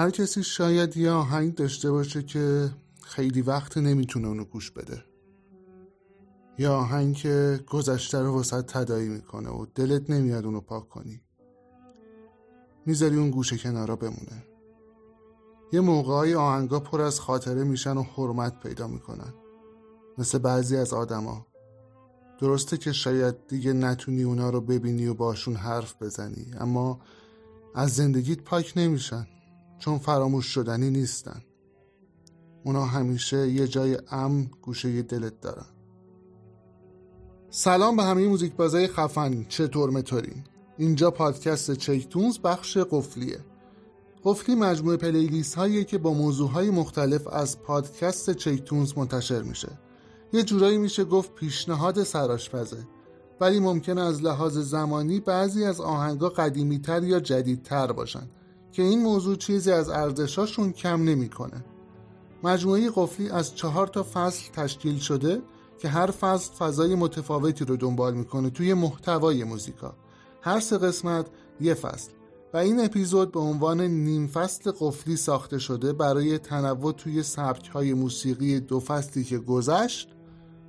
هر کسی شاید یه آهنگ داشته باشه که خیلی وقت نمی‌تونه اونو گوش بده. یا آهنگ که گذشته رو وسط تدایی می‌کنه و دلت نمیاد اونو پاک کنی. می‌ذاری اون گوشه کنارا بمونه. یه موقعای آهنگا پر از خاطره میشن و حرمت پیدا می‌کنن. مثل بعضی از آدما. درسته که شاید دیگه نتونی اونا رو ببینی و باشون حرف بزنی اما از زندگیت پاک نمیشن. چون فراموش شدنی نیستن. اونا همیشه یه جای امن گوشه دلت دارن. سلام به همه موزیک بازای خفن. چطور متورین اینجا پادکست چیکتونز بخش قفلیه. قفلی مجموعه پلیلیست هایی که با موضوع های مختلف از پادکست چیکتونز منتشر میشه. یه جورایی میشه گفت پیشنهاد سراشپزه ولی ممکنه از لحاظ زمانی بعضی از آهنگا قدیمی تر یا جدیدتر باشن. که این موضوع چیزی از ارزشاشون کم نمی‌کنه. مجموعه قفلی از چهار تا فصل تشکیل شده که هر فصل فضای متفاوتی رو دنبال می‌کنه توی محتوای موزیکا. هر سه قسمت یه فصل. و این اپیزود به عنوان نیم فصل قفلی ساخته شده برای تنوع توی سبک های موسیقی دو فصلی که گذشت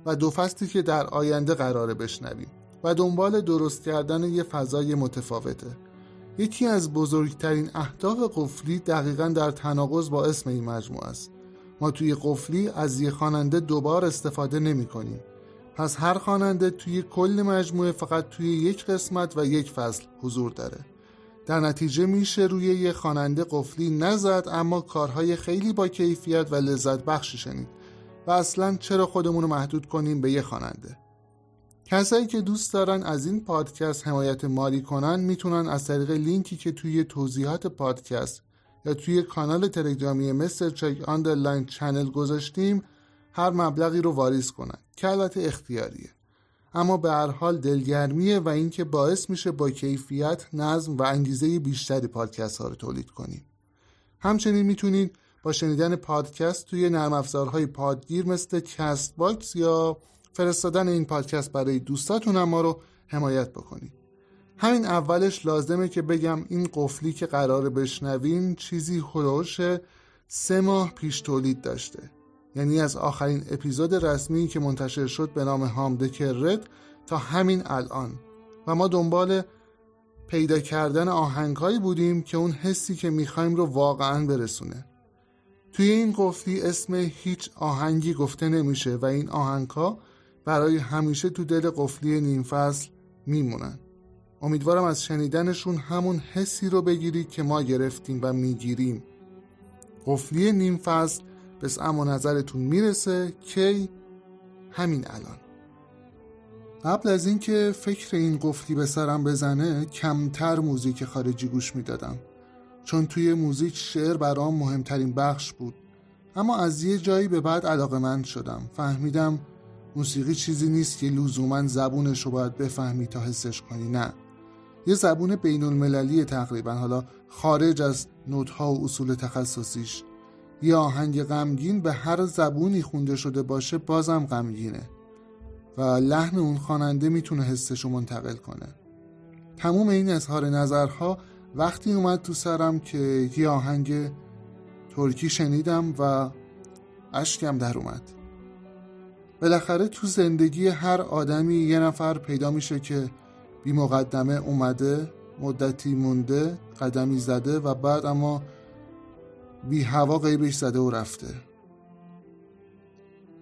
و دو فصلی که در آینده قراره بشنویم و دنبال درست کردن یه فضای متفاوته. یکی از بزرگترین اهداف قفلی دقیقا در تناقض با اسم این مجموعه است. ما توی قفلی از یه خواننده دوبار استفاده نمی کنیم. پس هر خواننده توی کل مجموعه فقط توی یک قسمت و یک فصل حضور داره. در نتیجه میشه روی یه خواننده قفلی نزد اما کارهای خیلی با کیفیت و لذت بخشی شنید. و اصلا چرا خودمون رو محدود کنیم به یه خواننده؟ کسایی که دوست دارن از این پادکست حمایت مالی کنن می‌تونن از طریق لینکی که توی توضیحات پادکست یا توی کانال تلگرامی مستر چک underline channel گذاشتیم هر مبلغی رو واریز کنن که البته اختیاریه. اما به هر حال دلگرمیه و اینکه باعث میشه با کیفیت نظم و انگیزه بیشتری پادکست ها رو تولید کنیم. همچنین می‌تونید با شنیدن پادکست توی نرم افزارهای پادگیر مثل Castbox یا فرستادن این پادکست برای دوستاتون ما رو حمایت بکنید. همین اولش لازمه که بگم این قفلی که قرار بشنوین چیزی حدود سه ماه پیش تولید داشته. یعنی از آخرین اپیزود رسمی که منتشر شد به نام هامدک رد تا همین الان. و ما دنبال پیدا کردن آهنگهایی بودیم که اون حسی که می‌خوایم رو واقعا برسونه. توی این قفلی اسم هیچ آهنگی گفته نمیشه و این آهنگها برای همیشه تو دل قفلی نیم فصل میمونن. امیدوارم از شنیدنشون همون حسی رو بگیرید که ما گرفتیم و می‌گیریم. قفلی نیم فصل به و نظرتون می‌رسه کی همین الان. قبل از اینکه فکر این قفلی به سرم بزنه کمتر موزیک خارجی گوش می‌دادم. چون توی موزیک شعر برام مهمترین بخش بود. اما از یه جایی به بعد علاقه من شدم. فهمیدم موسیقی چیزی نیست که لزوما زبونش رو باید بفهمی تا حسش کنی نه. یه زبون بین المللی تقریبا حالا خارج از نوتها و اصول تخصصیش. یه آهنگ غمگین به هر زبونی خونده شده باشه بازم غمگینه. و لحن اون خواننده می‌تونه حسش رو منتقل کنه. تموم این اظهار نظرها وقتی اومد تو سرم که یه آهنگ ترکی شنیدم و اشکم در اومد. بالاخره تو زندگی هر آدمی یه نفر پیدا میشه که بی مقدمه اومده مدتی مونده قدمی زده و بعد اما بی هوا قیبش زده و رفته.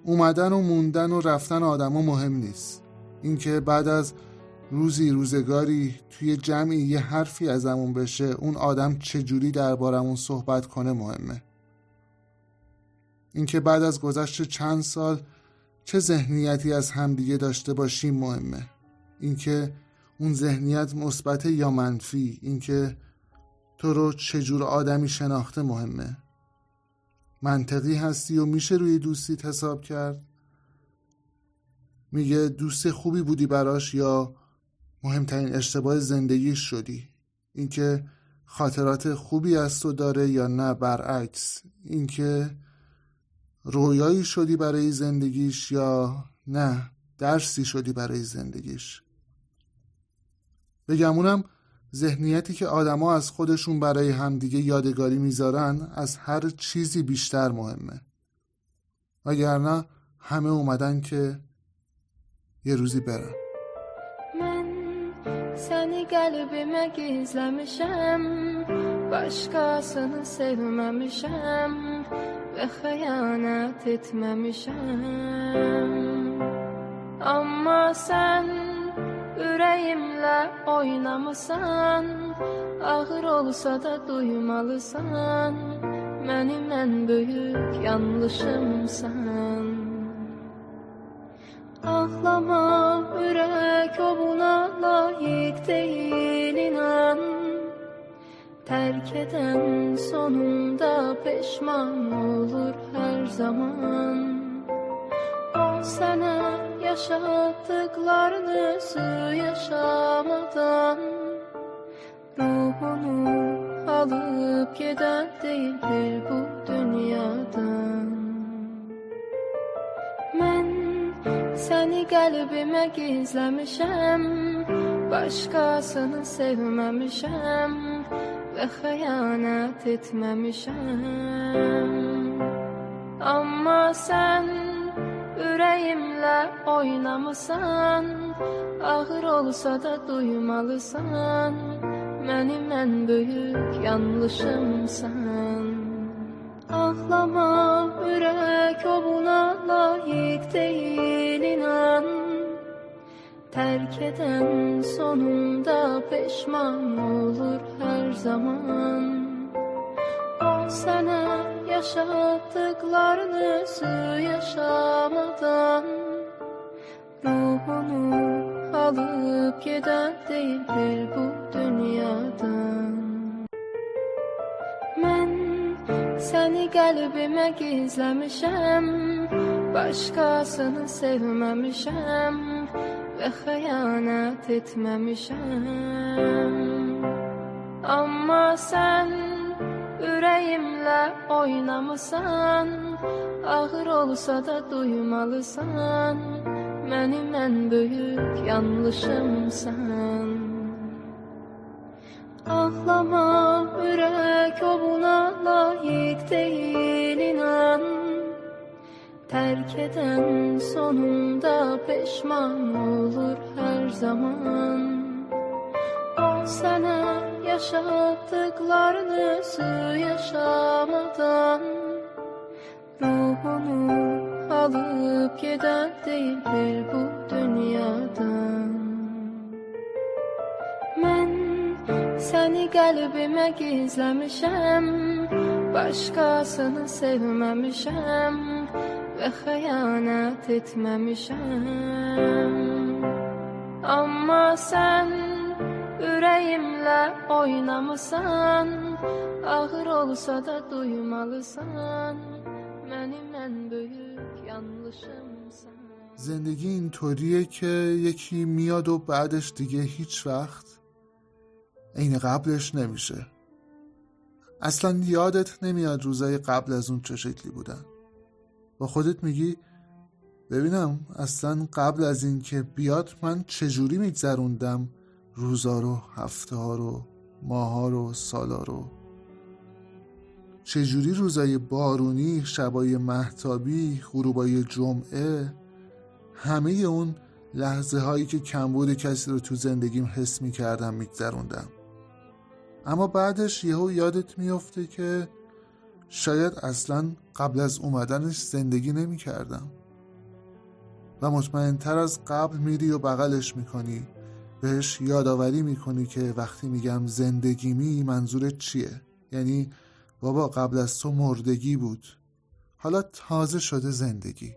اومدن و موندن و رفتن آدما مهم نیست. اینکه بعد از روزی روزگاری توی جمعی یه حرفی ازمون بشه اون آدم چجوری دربارمون صحبت کنه مهمه. اینکه بعد از گذشت چند سال چه ذهنیتی از همدیگه داشته باشیم مهمه. اینکه اون ذهنیت مثبت یا منفی اینکه تو رو چجور آدمی شناخته مهمه. منطقی هستی و میشه روی دوستیت حساب کرد. میگه دوست خوبی بودی براش یا مهمترین اشتباه زندگیش شدی. اینکه خاطرات خوبی از تو داره یا نه برعکس. اینکه رویایی شدی برای زندگیش یا نه؟ درسی شدی برای زندگیش؟ بگمونم ذهنیتی که آدما از خودشون برای همدیگه یادگاری می‌ذارن از هر چیزی بیشتر مهمه. وگرنه همه اومدن که یه روزی برن. Qəlbimə gizləmişəm Başqasını sevməmişəm Və xəyanət etməmişəm Amma sən ürəyimlə oynamısan Ağır olsa da duymalısan Mənim ən böyük yanlışımsan Ağlama ürək o buna layiq deyil inan. Tərk edən sonunda peşman olur hər zaman. O sənə yaşatdıqlarını özü yaşamadan. Ruhunu alıp gedən deyildir bu dünyadan səni qəlbimə gizləmişəm Başqasını sevməmişəm Və xəyanət etməmişəm Amma sən ürəyimlə oynamısan Ağır olsa da duymalısan Mənim ən böyük yanlışımsan Saklama yürek o buna layık değil inan. Terk eden sonunda pişman olur her zaman. O sana yaşattıklarını yaşamadan Ruhunu alıp giden değildir bu dünyadan. Ben səni qəlbimə gizləmişəm Başqasını sevməmişəm Və xəyanət etməmişəm Amma sən ürəyimlə oynamısan Ağır olsa da duymalısan Mənim ən böyük yanlışımsan Ağlama yürek o buna layık değil inan. Terk eden sonunda pişman olur her zaman. O sana yaşattıklarını su yaşamadan Ruhunu alıp giden değildir bu dünyadan. Səni qəlbimə gizləmişəm Başqasını sevməmişəm Və xəyanət etməmişəm Amma sən ürəyimlə oynamısan Ağır olsa da duymalısan Mənim ən böyük yanlışımsan زندگی اینطوریه که یکی میاد و بعدش دیگه هیچ وقت عین قبلش نمیشه. اصلا یادت نمیاد روزای قبل از اون چه شکلی بودن. با خودت میگی ببینم اصلا قبل از اینکه بیاد من چجوری میگذروندم روزا رو هفته ها رو ماه ها رو سالا رو. چجوری روزای بارونی شبای محتابی غروبای جمعه همه اون لحظه هایی که کمبود کسی رو تو زندگیم حس می کردم میگذروندم. اما بعدش یهو یادت میفته که شاید اصلا قبل از اومدنش زندگی نمی کردم و مطمئنتر از قبل میری و بغلش می‌کنی. بهش یادآوری می‌کنی که وقتی میگم زندگیمی منظورت چیه؟ یعنی بابا قبل از تو مردگی بود. حالا تازه شده زندگی.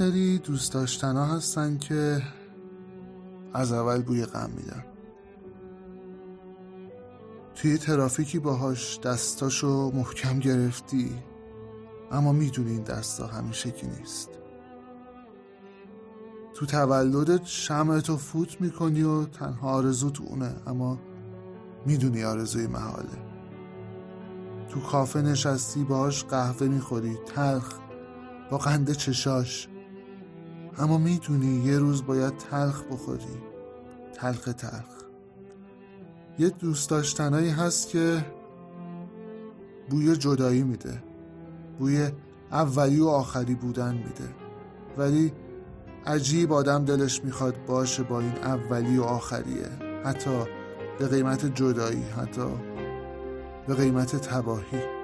سری دوست داشتنا هستن که از اول بوی غم میدن. توی ترافیکی باهاش دستاشو محکم گرفتی اما می‌دونی این دستا همیشه کی نیست. تو تولدت شمعتو فوت می‌کنی و تنها آرزوت اونه اما می‌دونی آرزوی محاله. تو کافه نشستی باهاش قهوه می‌خوری تلخ با قنده چشاش. اما می‌دونی یه روز باید تلخ بخوری. تلخ تلخ. یه دوست داشتنایی هست که بوی جدایی میده. بوی اولی و آخری بودن میده. ولی عجیب آدم دلش می‌خواد باشه با این اولی و آخریه. حتی به قیمت جدایی حتی به قیمت تباهی.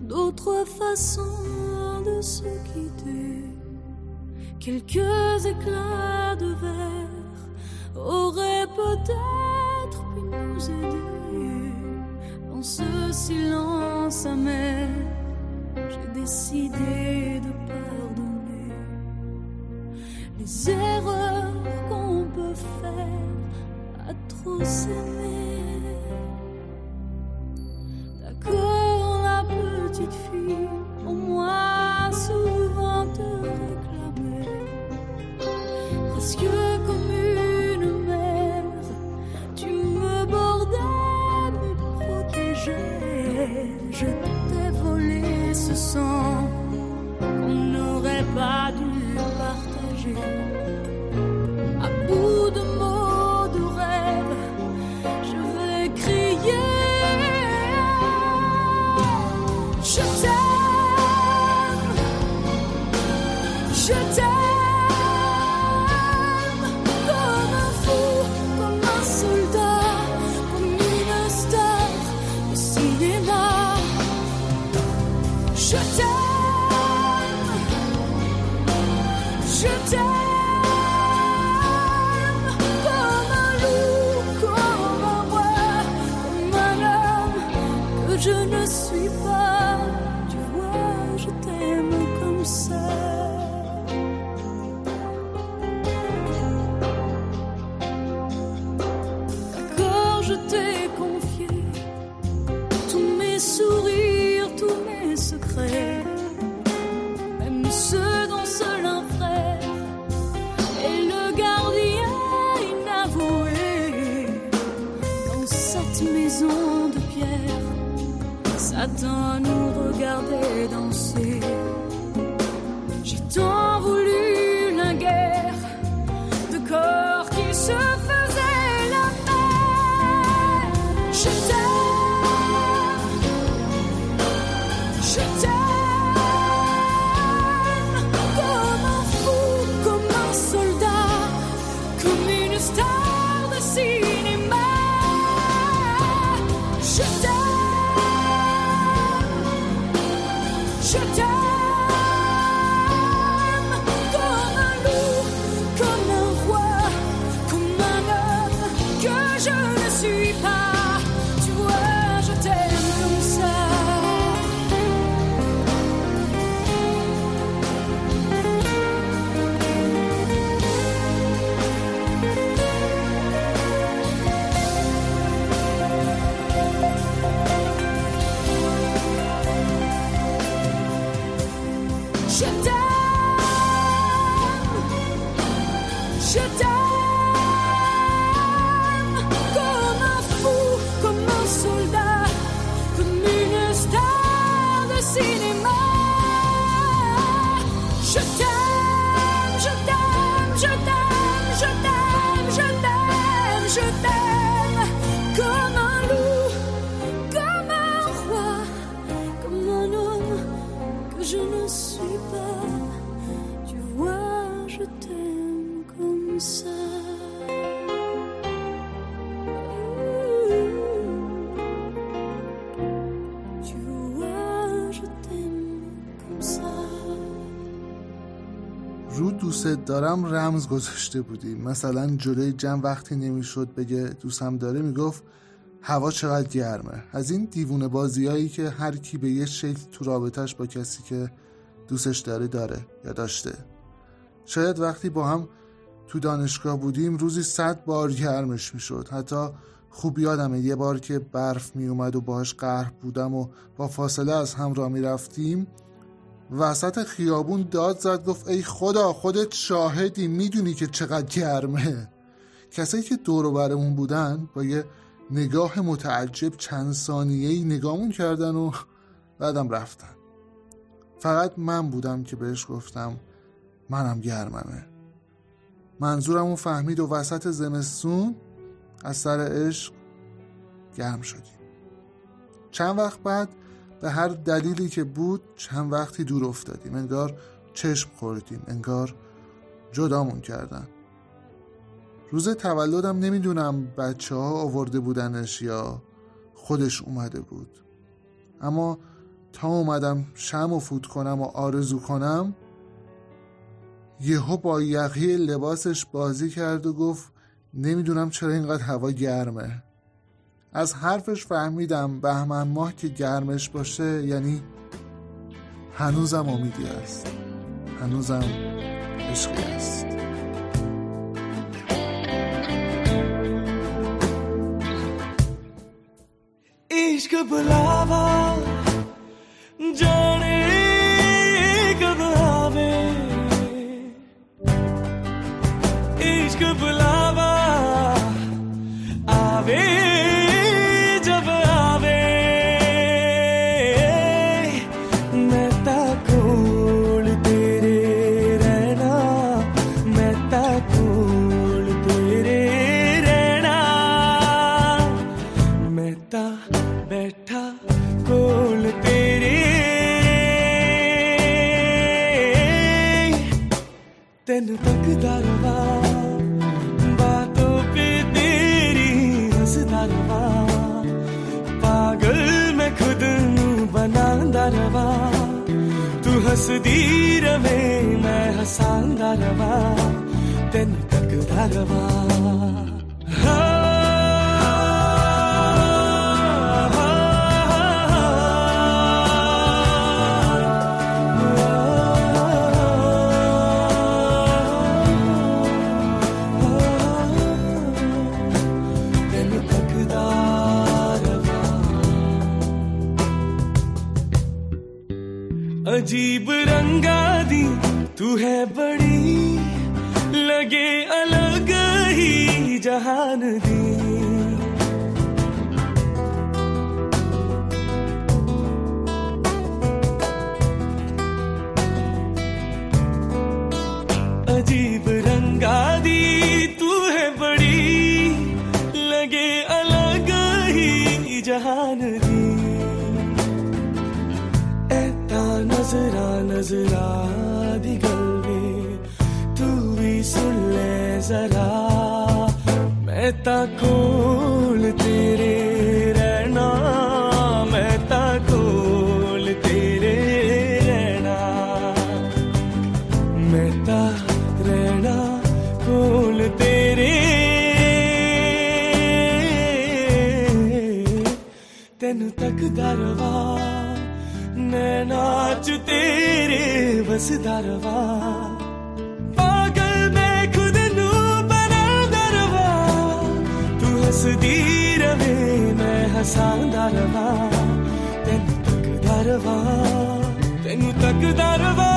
D'autres façons de se quitter. Quelques éclats de verre auraient peut-être pu nous aider. Dans ce silence amer, j'ai décidé de pardonner les دارم رمز گذاشته بودیم. مثلا جلوی جمع وقتی نمی‌شد بگه دوستم داره می‌گفت هوا چقدر گرمه. از این دیوونه بازیایی که هر کی به یه شکل تو رابطش با کسی که دوستش داره داره یا داشته. شاید وقتی با هم تو دانشگاه بودیم روزی صد بار گرمش می‌شد. حتی خوب یادمه یه بار که برف میومد و باهاش قهر بودم و با فاصله از هم را می‌رفتیم وسط خیابون داد زد گفت ای خدا خودت شاهدی می‌دونی که چقدر گرمه. کسایی که دور برمون بودن با یه نگاه متعجب چند ثانیه‌ای نگامون کردن و بعدم رفتن. فقط من بودم که بهش گفتم منم گرممه. منظورمو فهمید و وسط زمستون از سر عشق گرم شدیم. چند وقت بعد به هر دلیلی که بود چند وقتی دور افتادیم. انگار چشم خوردیم انگار جدامون کردن. روز تولدم نمی‌دونم بچه ها آورده بودنش یا خودش اومده بود. اما تا اومدم شم و فوت کنم و آرزو کنم یهو با یقه لباسش بازی کرد و گفت نمی‌دونم چرا اینقدر هوا گرمه. از حرفش فهمیدم بهمن ماه که گرمش باشه یعنی هنوزم امیدی است هنوزم عشقی است عشق بلاوا جانه दी तू भी सुन ले जरा। मैं तेरे रहना तेरे ता रहना कोल तेरे। तेन तक दरवा नाच तेरे बस दरवा। पागल मैं खुद नू बना दरवा। तू हसदी रवे मैं हसां दरवा। तेन तक दरवा, तेन तक दरवा।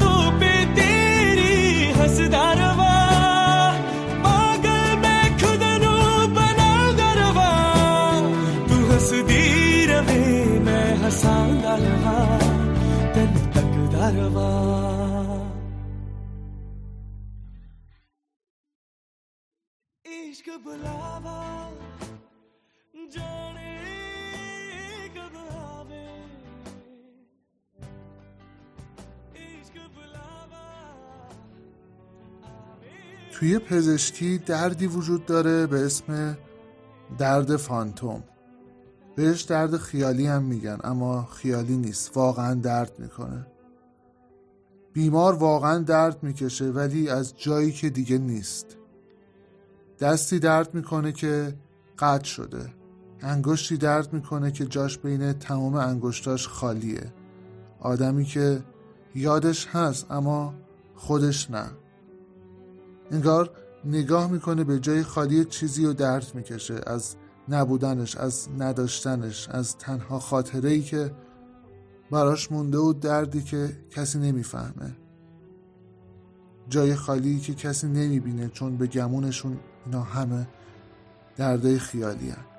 तू पे तेरी हसदा حسان دلوا تن تک دراما عشق كبلابا جوني كبامي ايش توی پزشکی دردی وجود داره به اسم درد فانتوم. بهش درد خیالی هم میگن اما خیالی نیست. واقعا درد می‌کنه. بیمار واقعا درد می‌کشه ولی از جایی که دیگه نیست. دستی درد می‌کنه که قطع شده. انگشتی درد می‌کنه که جاش بین تمام انگشتاش خالیه. آدمی که یادش هست اما خودش نه. انگار نگاه می‌کنه به جای خالی چیزی و درد می‌کشه. از نبودنش از نداشتنش از تنها خاطره ای که براش مونده و دردی که کسی نمی‌فهمه جای خالی که کسی نمی‌بینه چون به گمونشون اینا همه دردای خیالی هن.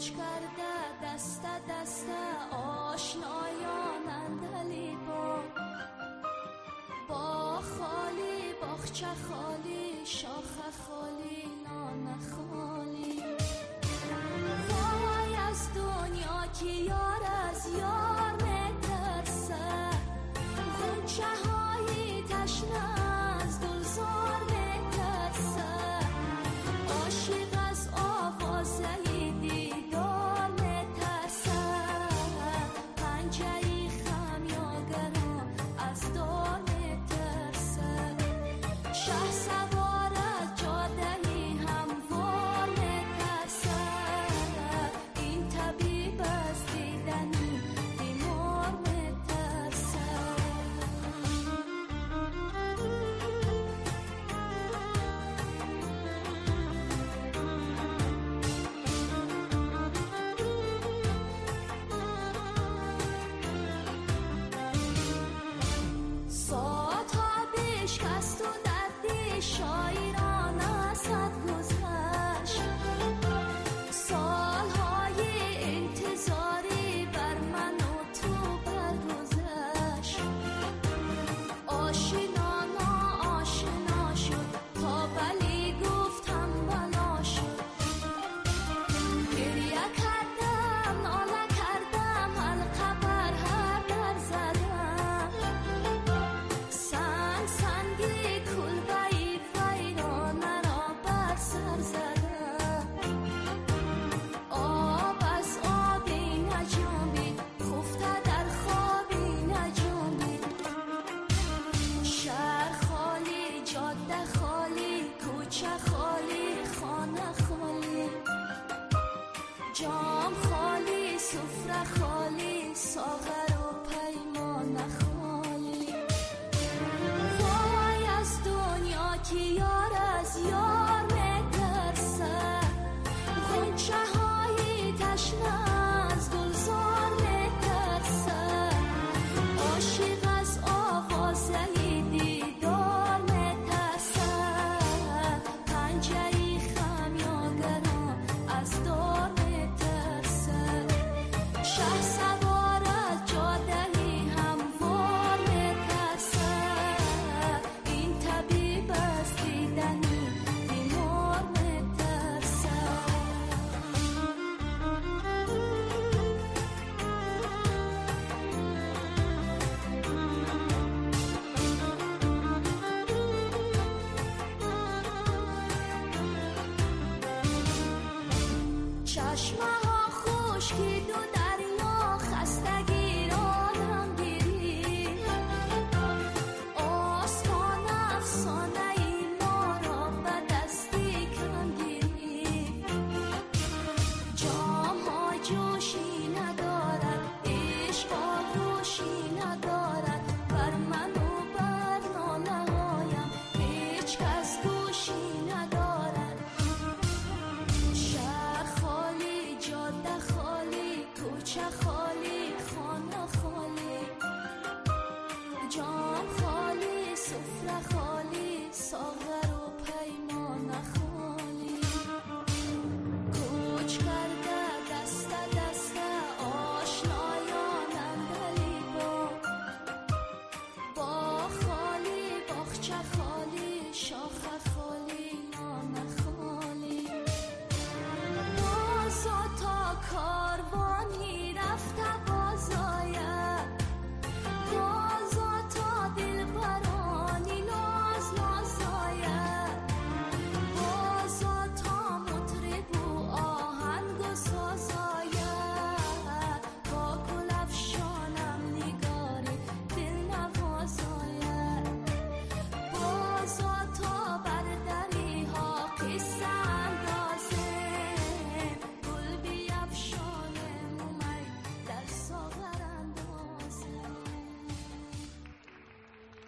کوچ کرده دست دست آشنایان اندلی با با خالی باخچه خالی شاخ خالی نان خالی. وای از دنیا که یار از یار میترسه. غنچه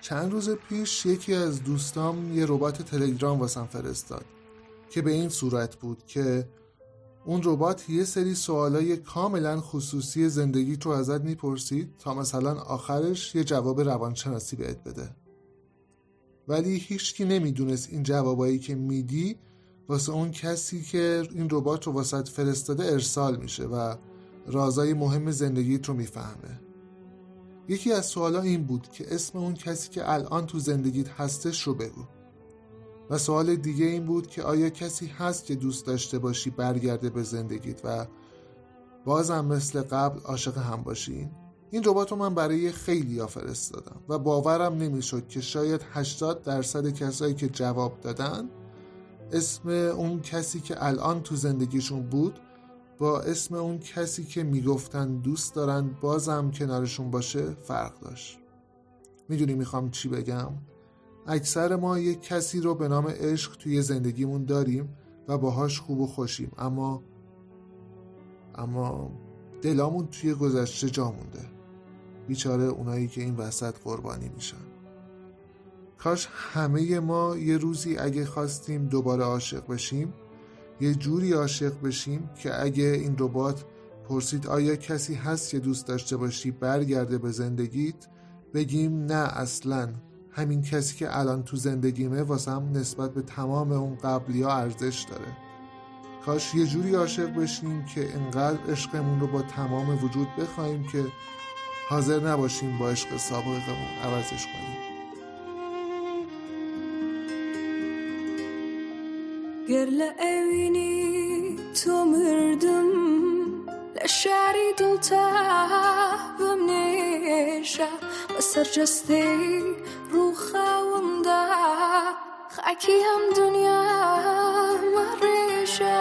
چند روز پیش یکی از دوستام یه ربات تلگرام واسم فرستاد که به این صورت بود که اون ربات یه سری سوالای کاملا خصوصی زندگی تو ازت می‌پرسید تا مثلا آخرش یه جواب روانشناسی بهت بده. ولی هیچکی نمی‌دونست این جوابایی که میدی واسه اون کسی که این ربات رو واسط فرستاده ارسال میشه و رازای مهم زندگیت رو می‌فهمه. یکی از سوالا این بود که اسم اون کسی که الان تو زندگیت هستش رو بگو. و سوال دیگه این بود که آیا کسی هست که دوست داشته باشی برگرده به زندگیت و بازم مثل قبل عاشق هم باشین این ربات رو من برای خیلی ها فرستادم و باورم نمی‌شد که شاید 80 درصد کسایی که جواب دادن اسم اون کسی که الان تو زندگیشون بود با اسم اون کسی که می‌گفتن دوست دارن بازم کنارشون باشه فرق داشت. می‌دونی می‌خوام چی بگم؟ اکثر ما یک کسی رو به نام عشق توی زندگیمون داریم و باهاش خوب و خوشیم اما اما دلامون توی گذشته جا مونده. بیچاره اونایی که این وسط قربانی میشن. کاش همه ما یه روزی اگه خواستیم دوباره عاشق بشیم یه جوری عاشق بشیم که اگه این ربات پرسید آیا کسی هست که دوست داشته باشی برگرده به زندگیت بگیم نه اصلا. همین کسی که الان تو زندگیمه واسم نسبت به تمام اون قبلی ارزش داره. کاش یه جوری عاشق بشیم که انقدر عشقمون رو با تمام وجود بخوایم که حاضر نباشیم با عشق سابقمون عوضش کنیم. گر لأوینی تو مردم لشعری دڵتا بم نێشە بەسەر جەستەی ڕووخاومدا خاکی هەم دنیا مەڕێژە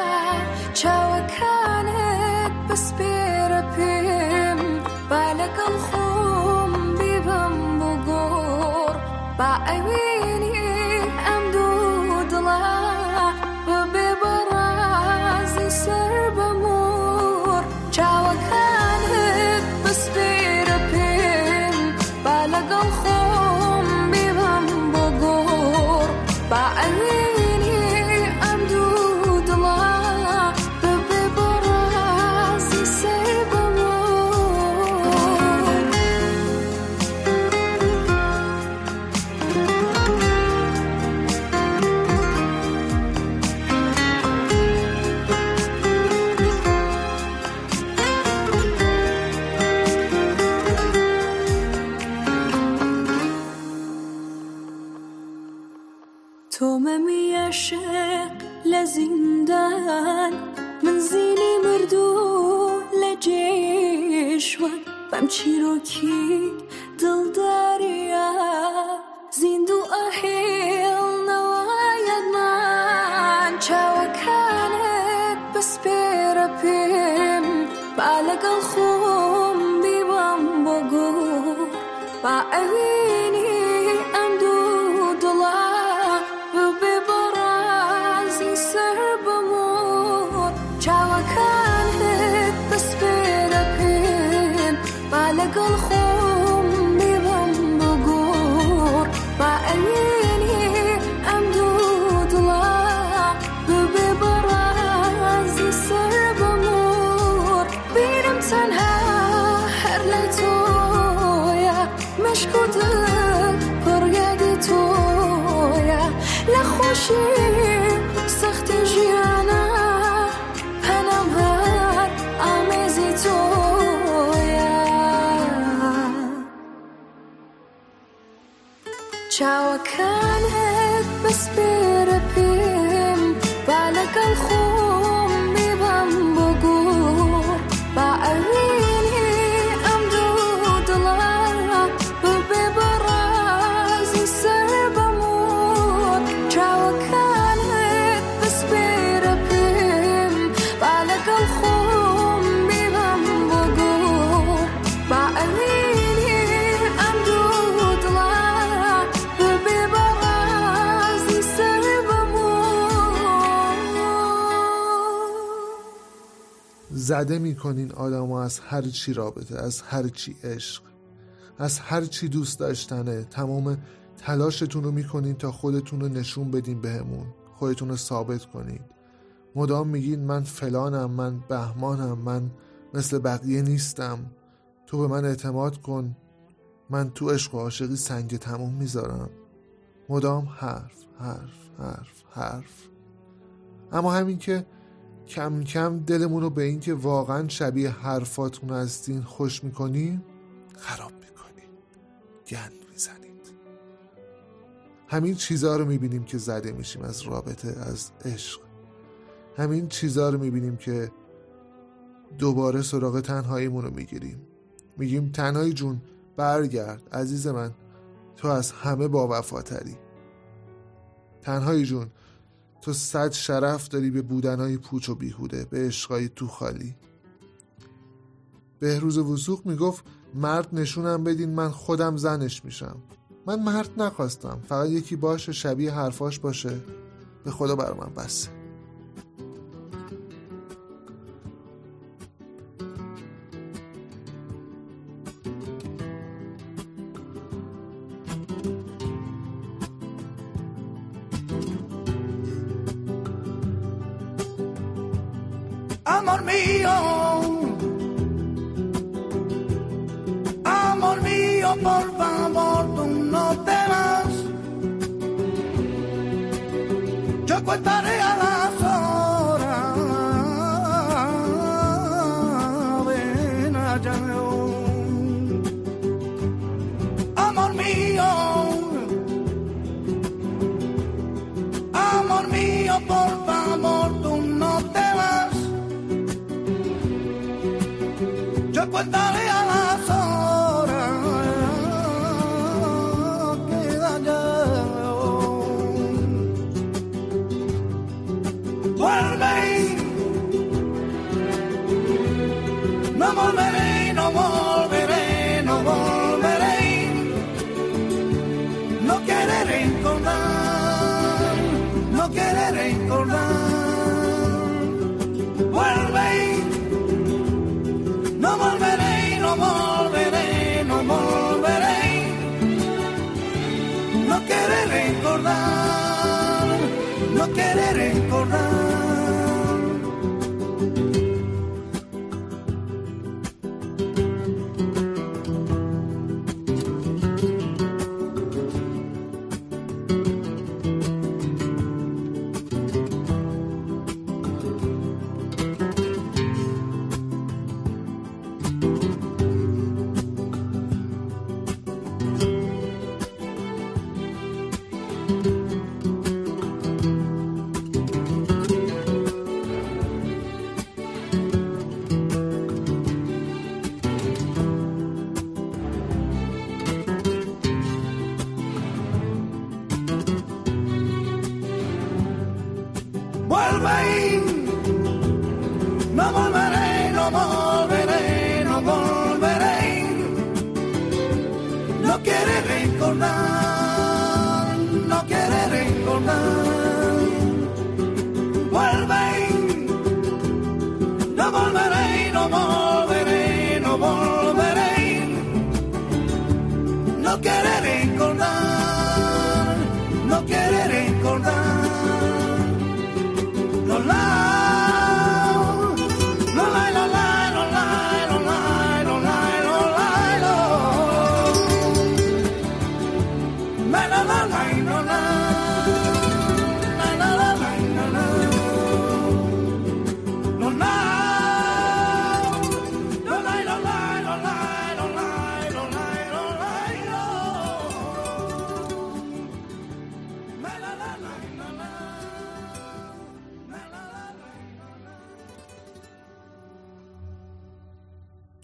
چاوەکانت بەسپێرە چیرۆکی دڵداریە زیندوو ئەهێڵ نەوایەتمان چاوەکانت بەسپێرە پێم با لەگەڵ خۆم بیبم بۆ گۆڕ با ئەوێنی با لەگەڵ زده می‌کنین آدم از هر چی رابطه از هر چی عشق از هر چی دوست داشتنه. تمام تلاشتون رو می‌کنین تا خودتون رو نشون بدین بهمون. خودتون رو ثابت کنین. مدام میگین من فلانم من بهمانم من مثل بقیه نیستم. تو به من اعتماد کن. من تو عشق و عاشقی سنگ تموم می‌ذارم. مدام حرف حرف حرف حرف. اما همین که کم کم دلمون رو به این که واقعا شبیه حرفاتون هستین خوش می‌کنیم خراب می‌کنید گند می‌زنید. همین چیزها رو می‌بینیم که زده میشیم از رابطه از عشق. همین چیزها رو می‌بینیم که دوباره سراغ تنهاییمون رو می‌گیریم. میگیم تنهایی جون برگرد. عزیز من تو از همه با وفاتری تنهایی جون تو صد شرف داری به بودنهای پوچ و بیهوده به عشقای تو خالی. بهروز وسوق می‌گفت مرد نشونم بدین من خودم زنش میشم. من مرد نخواستم فقط یکی باشه شبیه حرفاش باشه. به خدا بر من بسه. Amor mío, amor mío, por favor, tú no te vas. Yo contaré a las thought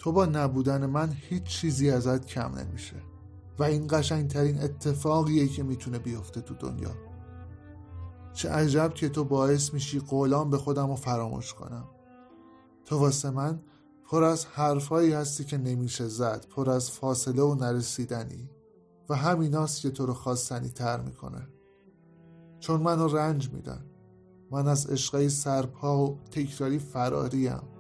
تو با نبودن من هیچ چیزی ازت کم نمیشه. و این قشنگترین اتفاقیه که می‌تونه بیفته تو دنیا. چه عجب که تو باعث میشی قولان به خودم رو فراموش کنم. تو واسه من پر از حرفایی هستی که نمیشه زد پر از فاصله و نرسیدنی. و همیناست که تو رو خواستنی تر می‌کنه. چون منو رنج میدن. من از عشقای سرپا و تکراری فراریم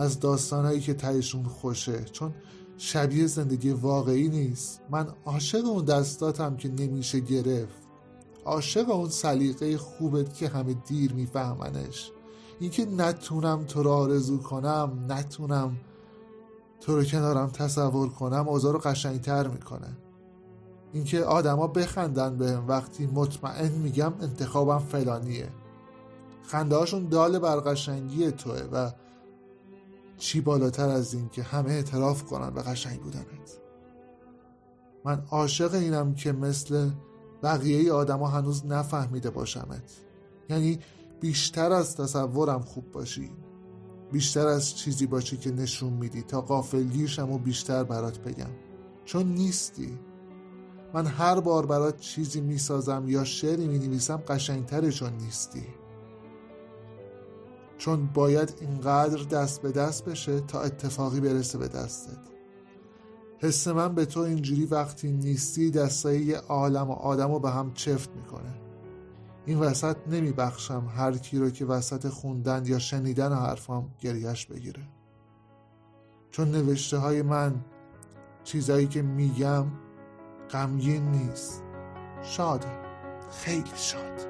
از داستانهایی که تهشون خوشه چون شبیه زندگی واقعی نیست. من عاشق اون دستاتم که نمیشه گرفت. عاشق اون سلیقه خوبت که همه دیر میفهمنش. اینکه نتونم تو رو آرزو کنم نتونم تو رو کنارم تصور کنم اوضاع رو قشنگتر می‌کنه. اینکه آدما بخندن بهم وقتی مطمئن میگم انتخابم فلانیه. خنده هاشون دال بر قشنگی توه و چی بالاتر از این که همه اعتراف کنن به قشنگ بودنت. من عاشق اینم که مثل بقیه آدما هنوز نفهمیده باشمت. یعنی بیشتر از تصورم خوب باشی. بیشتر از چیزی باشی که نشون میدی تا قافلگیرشم و بیشتر برات بگم. چون نیستی. من هر بار برات چیزی می‌سازم یا شعری می‌نویسم قشنگتره چون نیستی. چون باید اینقدر دست به دست بشه تا اتفاقی برسه به دستت. حس من به تو اینجوری وقتی نیستی دستای یه عالم و آدم رو به هم چفت می‌کنه. این وسط نمیبخشم هر کی رو که وسط خوندن یا شنیدن حرفام گریش بگیره. چون نوشته های من چیزایی که میگم غمگین نیست. شاده. خیلی شاد.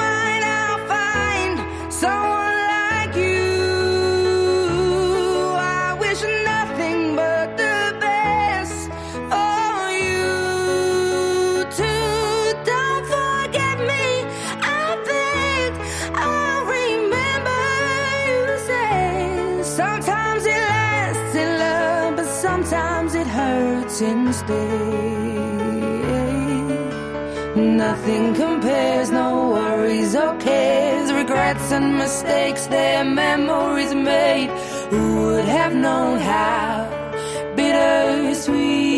and mistakes, their memories made. Who would have known how bittersweet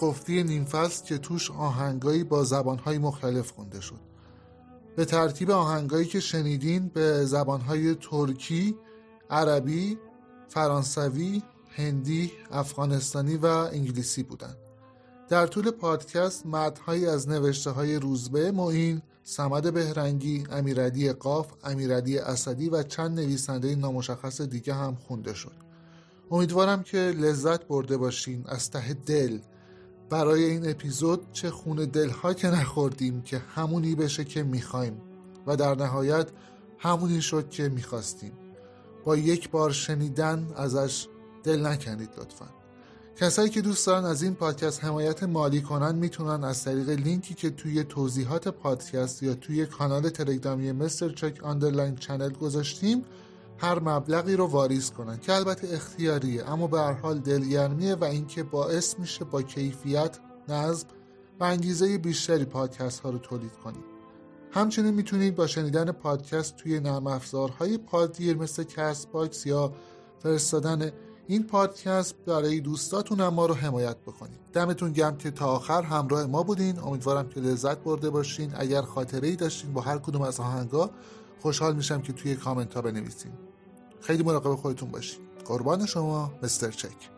قفلی نیم که توش آهنگایی با زبانهای مختلف خونده شد به ترتیب آهنگایی که شنیدین به زبانهای ترکی، عربی، فرانسوی، هندی، افغانستانی و انگلیسی بودند. در طول پادکست متنهایی از نوشته های روزبه معین، سمد بهرنگی، امیرعلی قاف، امیرعلی اسدی و چند نویسنده نامشخص دیگه هم خونده شد. امیدوارم که لذت برده باشین از ته دل برای این اپیزود چه خون دلها که نخوردیم که همونی بشه که می‌خوایم و در نهایت همونی شد که می‌خواستیم. با یک بار شنیدن ازش دل نکنید لطفا. کسایی که دوست دارن از این پادکست حمایت مالی کنن می‌تونن از طریق لینکی که توی توضیحات پادکست یا توی کانال تلگرامی مستر چک underline channel گذاشتیم هر مبلغی رو واریز کنن که البته اختیاریه اما به هر حال دلگرمیه و اینکه باعث میشه با کیفیت نظم و انگیزه بیشتری پادکست ها رو تولید کنیم همچنین می‌تونید با شنیدن پادکست توی نرم افزارهای پادگیر مثل Castbox یا فرستادن این پادکست برای دوستاتون هم ما رو حمایت بکنید. دمتون گرم که تا آخر همراه ما بودین. امیدوارم که لذت برده باشین. اگر خاطره ای داشتین با هر کدوم از آهنگا خوشحال میشم که توی کامنت ها بنویسین. خیلی مراقب خودتون باشین. قربان شما مستر چک.